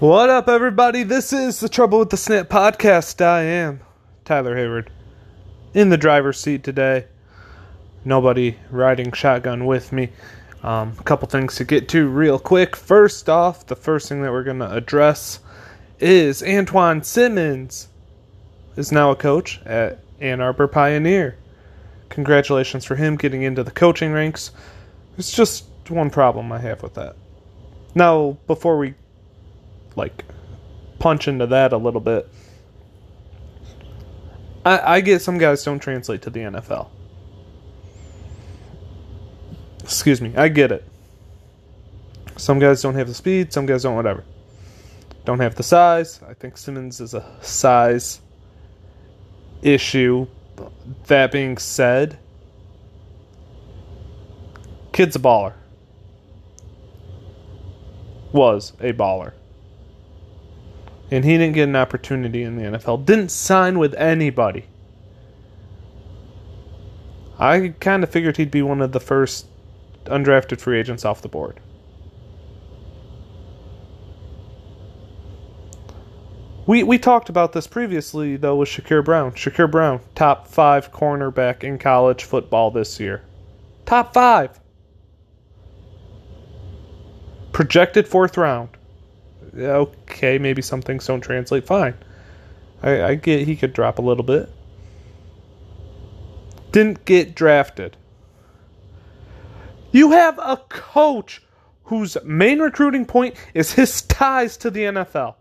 What up, everybody? This is the Trouble with the Snap podcast. I am Tyler Hayward in the driver's seat today. Nobody riding shotgun with me. Um, a couple things to get to real quick. First off, the first thing that we're going to address is Antjuan Simmons is now a coach at Ann Arbor Pioneer. Congratulations for him getting into the coaching ranks. There's just one problem I have with that. Now, before we like punch into that a little bit. I, I get some guys don't translate to the NFL. Excuse me, I get it. Some guys don't have the speed, some guys don't, whatever. Don't have the size. I think Simmons is a size issue. That being said, kid's a baller. Was a baller and he didn't get an opportunity in the NFL. Didn't sign with anybody. I kind of figured he'd be one of the first undrafted free agents off the board. We we talked about this previously though with Shakur Brown. Shakur Brown, top 5 cornerback in college football this year. Top 5. Projected 4th round okay, maybe some things don't translate. Fine. I, I get he could drop a little bit. Didn't get drafted. You have a coach whose main recruiting point is his ties to the NFL.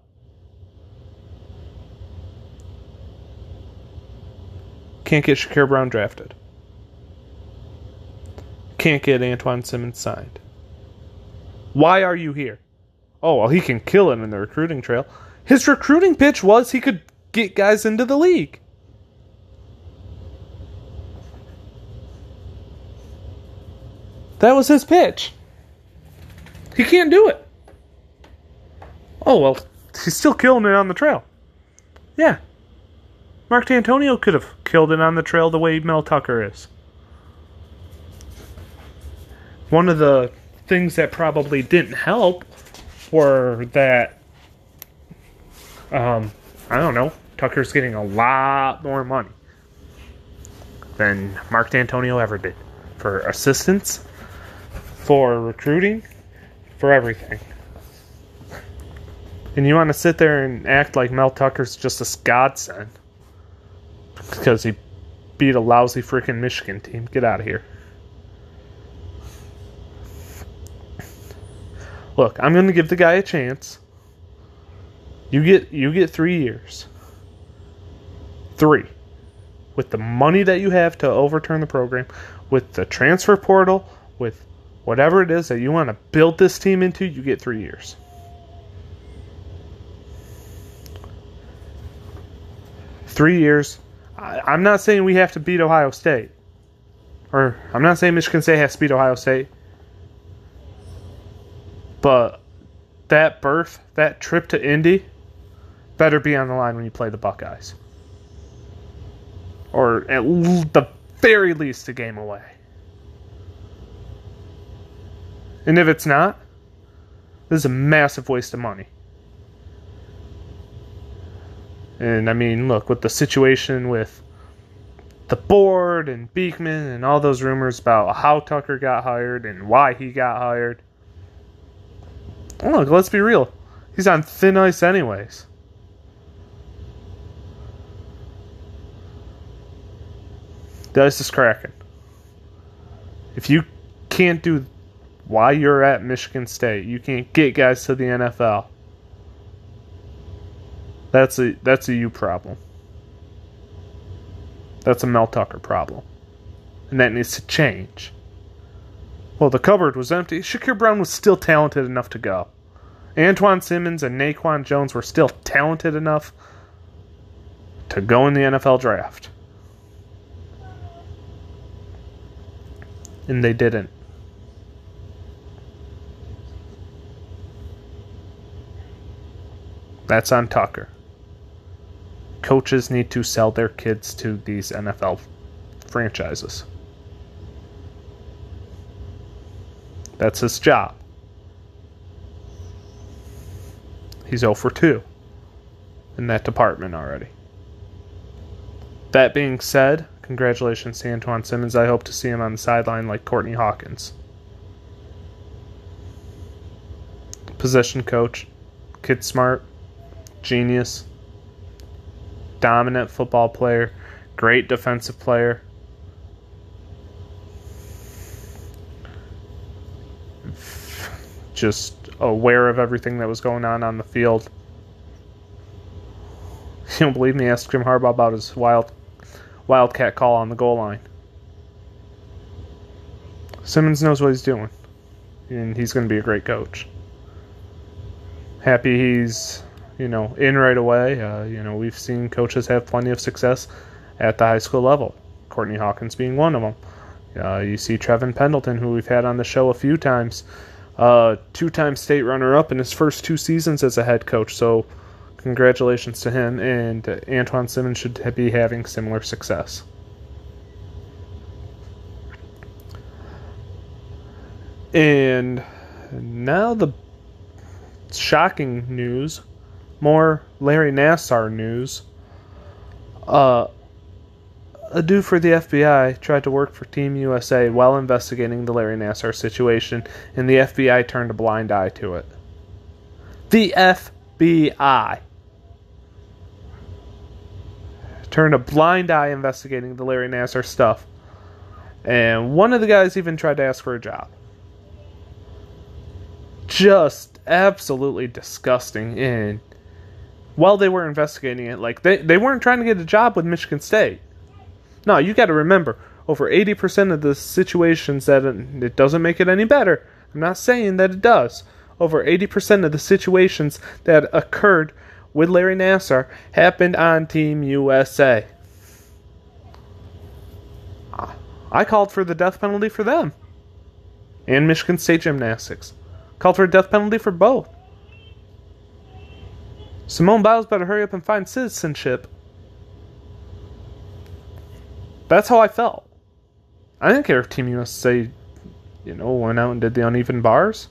Can't get Shakur Brown drafted. Can't get Antjuan Simmons signed. Why are you here? Oh, well, he can kill it in the recruiting trail. His recruiting pitch was he could get guys into the league. That was his pitch. He can't do it. Oh, well, he's still killing it on the trail. Yeah. Mark Dantonio could have killed it on the trail the way Mel Tucker is. One of the things that probably didn't help were that um, I don't know, Tucker's getting a lot more money than Mark Dantonio ever did for assistance, for recruiting, for everything. And you want to sit there and act like Mel Tucker's just a godsend because he beat a lousy freaking Michigan team. Get out of here. Look, I'm going to give the guy a chance. You get you get 3 years. 3 with the money that you have to overturn the program, with the transfer portal, with whatever it is that you want to build this team into, you get 3 years. Three years. I, am not saying we have to beat Ohio State. Or I'm not saying Michigan State has to beat Ohio State. But that berth, that trip to Indy, better be on the line when you play the Buckeyes. Or at the very least a game away. And if it's not, this is a massive waste of money. And I mean, look, with the situation with the board and Beekman and all those rumors about how Tucker got hired and why he got hired, Oh, look, let's be real. He's on thin ice, anyways. The ice is cracking. If you can't do why you're at Michigan State, you can't get guys to the NFL. That's a that's a you problem. That's a Mel Tucker problem. And that needs to change. Well, the cupboard was empty. Shakur Brown was still talented enough to go. Antjuan Simmons and Naquan Jones were still talented enough to go in the NFL draft. And they didn't. That's on Tucker. Coaches need to sell their kids to these NFL franchises. That's his job. He's 0 for 2 in that department already. That being said, congratulations to Antjuan Simmons. I hope to see him on the sideline like Courtney Hawkins. Position coach, kid smart, genius, dominant football player, great defensive player. Just aware of everything that was going on on the field. You don't believe me? Ask Jim Harbaugh about his wild wildcat call on the goal line. Simmons knows what he's doing, and he's going to be a great coach. Happy he's you know in right away. Uh, you know we've seen coaches have plenty of success at the high school level. Courtney Hawkins being one of them. Uh, you see Trevin Pendleton, who we've had on the show a few times, uh, two-time state runner-up in his first two seasons as a head coach. So Congratulations to him, and Antjuan Simmons should be having similar success. And now the shocking news, more Larry Nassar news. Uh, a dude for the FBI tried to work for Team USA while investigating the Larry Nassar situation, and the FBI turned a blind eye to it. The FBI. turned a blind eye investigating the Larry Nassar stuff. And one of the guys even tried to ask for a job. Just absolutely disgusting. And while they were investigating it, like they, they weren't trying to get a job with Michigan State. No, you got to remember, over 80% of the situations that it doesn't make it any better. I'm not saying that it does. Over 80% of the situations that occurred with Larry Nassar happened on Team USA. I called for the death penalty for them. And Michigan State Gymnastics. Called for a death penalty for both. Simone Biles better hurry up and find citizenship. That's how I felt. I didn't care if Team USA, you know, went out and did the uneven bars.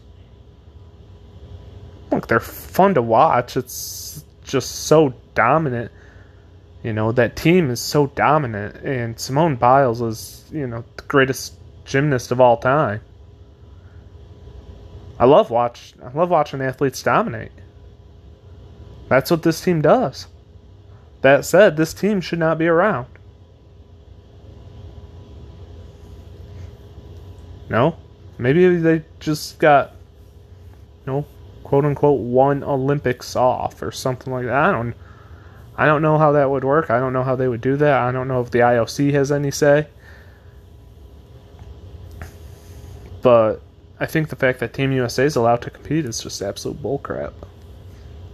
Look, they're fun to watch. It's just so dominant. You know, that team is so dominant, and Simone Biles is, you know, the greatest gymnast of all time. I love watch I love watching athletes dominate. That's what this team does. That said, this team should not be around. No? Maybe they just got you know quote unquote one Olympics off or something like that. I don't I don't know how that would work. I don't know how they would do that. I don't know if the IOC has any say. But I think the fact that Team USA is allowed to compete is just absolute bullcrap.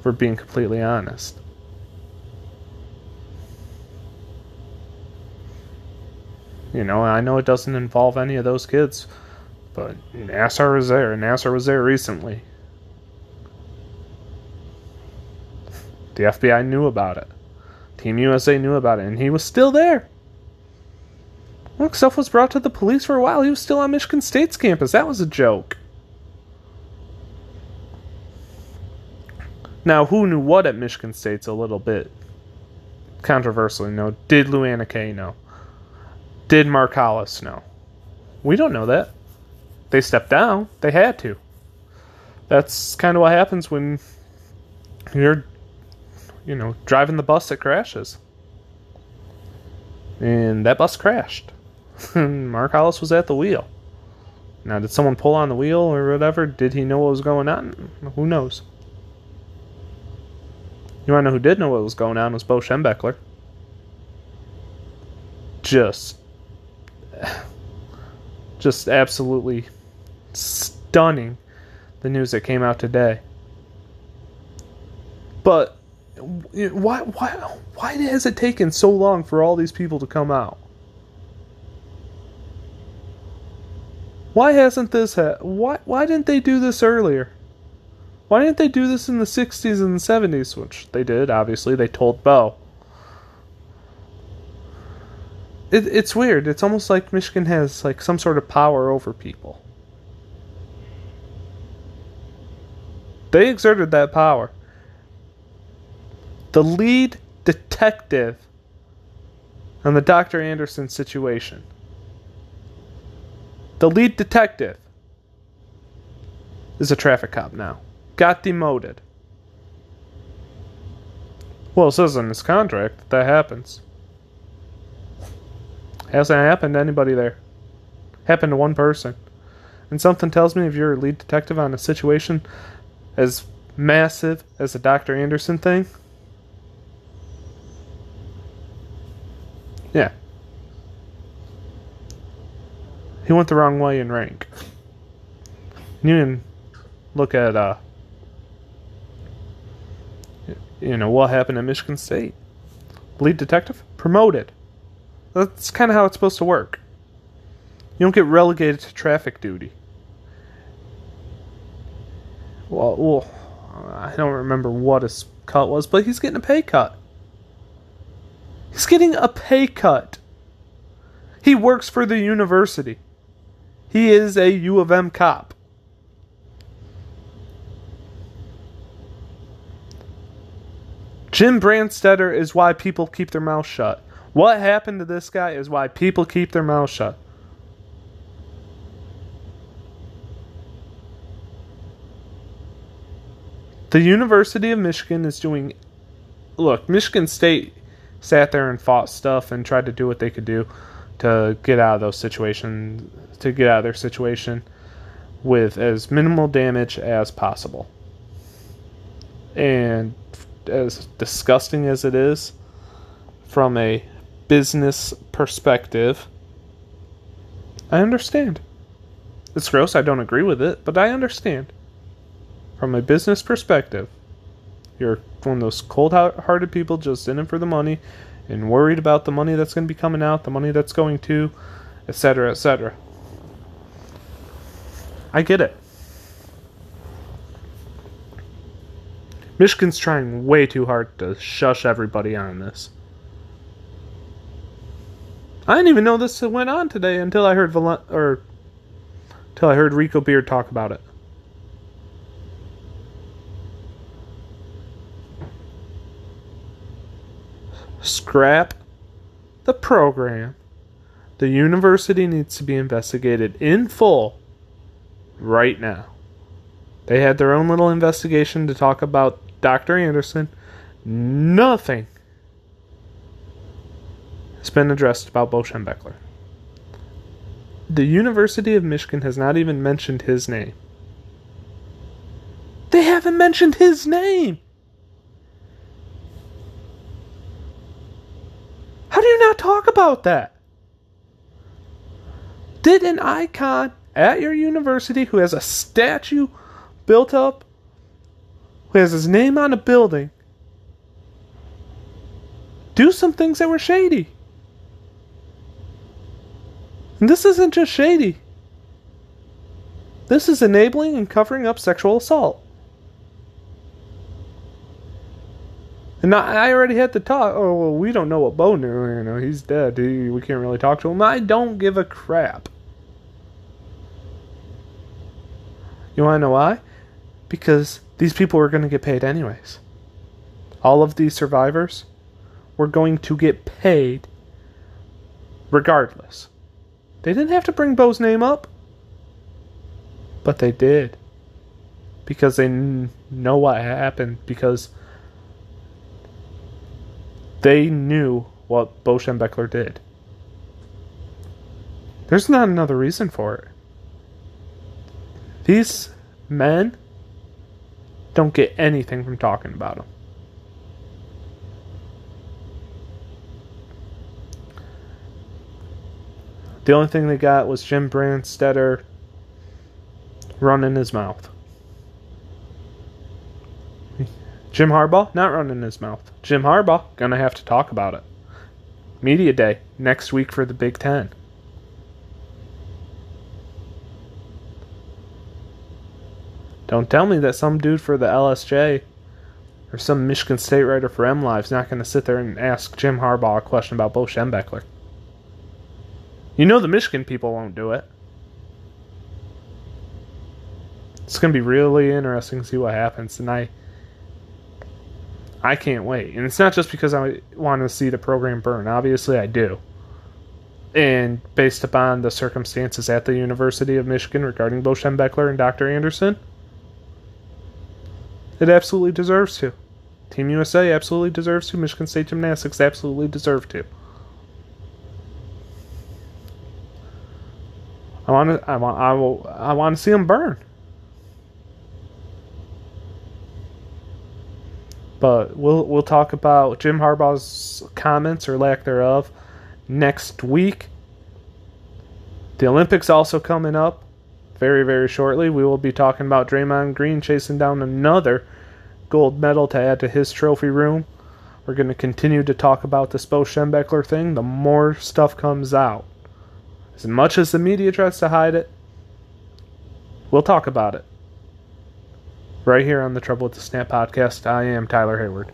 For being completely honest. You know, I know it doesn't involve any of those kids, but Nassar was there. Nassar was there recently. The FBI knew about it. Team USA knew about it, and he was still there. Look, stuff was brought to the police for a while. He was still on Michigan State's campus. That was a joke. Now, who knew what at Michigan State's a little bit controversial, No. Did Lou Anna K. know? Did Mark Hollis know? We don't know that. They stepped down. They had to. That's kind of what happens when you're you know, driving the bus that crashes. And that bus crashed. Mark Hollis was at the wheel. Now, did someone pull on the wheel or whatever? Did he know what was going on? Who knows? You want to know who did know what was going on was Bo Schembechler. Just, just absolutely stunning the news that came out today. But why why why has it taken so long for all these people to come out? Why hasn't this ha- why why didn't they do this earlier? Why didn't they do this in the 60s and the 70s, which they did, obviously. They told Bo. It, it's weird. It's almost like Michigan has like some sort of power over people. They exerted that power the lead detective on the Dr. Anderson situation. The lead detective is a traffic cop now. Got demoted. Well, it says in his contract that, that happens. Hasn't happened to anybody there. Happened to one person. And something tells me if you're a lead detective on a situation as massive as the Dr. Anderson thing, yeah. He went the wrong way in rank. You can look at uh you know what happened at Michigan State. Lead detective promoted. That's kind of how it's supposed to work. You don't get relegated to traffic duty. Well, well, I don't remember what his cut was, but he's getting a pay cut. He's getting a pay cut. He works for the university. He is a U of M cop. Jim Brandstatter is why people keep their mouth shut. What happened to this guy is why people keep their mouth shut. The University of Michigan is doing. Look, Michigan State sat there and fought stuff and tried to do what they could do to get out of those situations, to get out of their situation with as minimal damage as possible. And as disgusting as it is, from a business perspective, I understand. It's gross, I don't agree with it, but I understand. From a business perspective, you're one of those cold hearted people just in it for the money and worried about the money that's going to be coming out, the money that's going to, etc., etc. I get it. Michigan's trying way too hard to shush everybody on this. I didn't even know this went on today until I heard Val- or until I heard Rico Beard talk about it. Scrap the program. The university needs to be investigated in full right now. They had their own little investigation to talk about Dr. Anderson. Nothing has been addressed about Bo Schembechler. The University of Michigan has not even mentioned his name. They haven't mentioned his name. How do you not talk about that? Did an icon at your university who has a statue built up, who has his name on a building, do some things that were shady? And this isn't just shady. This is enabling and covering up sexual assault. And I already had to talk. Oh, well, we don't know what Bo knew. You know, he's dead. He, we can't really talk to him. I don't give a crap. You want to know why? Because these people were going to get paid anyways. All of these survivors were going to get paid regardless. They didn't have to bring Bo's name up, but they did because they know what happened because they knew what Bo Schembechler did. There's not another reason for it. These men don't get anything from talking about him. The only thing they got was Jim Brandstatter running his mouth. Jim Harbaugh not running his mouth. Jim Harbaugh gonna have to talk about it. Media day next week for the Big Ten. Don't tell me that some dude for the LSJ or some Michigan State writer for MLive's not going to sit there and ask Jim Harbaugh a question about Bo Schembechler. You know the Michigan people won't do it. It's to be really interesting to see what happens. And I, I can't wait. And it's not just because I want to see the program burn. Obviously, I do. And based upon the circumstances at the University of Michigan regarding Bo Schembechler and Dr. Anderson, it absolutely deserves to. Team USA absolutely deserves to. Michigan State Gymnastics absolutely deserve to. I want to. I want. I will. I want to see them burn. But we'll we'll talk about Jim Harbaugh's comments or lack thereof next week. The Olympics also coming up very very shortly. We will be talking about Draymond Green chasing down another gold medal to add to his trophy room. We're going to continue to talk about this Bo Schembechler thing. The more stuff comes out, as much as the media tries to hide it, we'll talk about it right here on the Trouble with the Snap podcast. I am Tyler Hayward.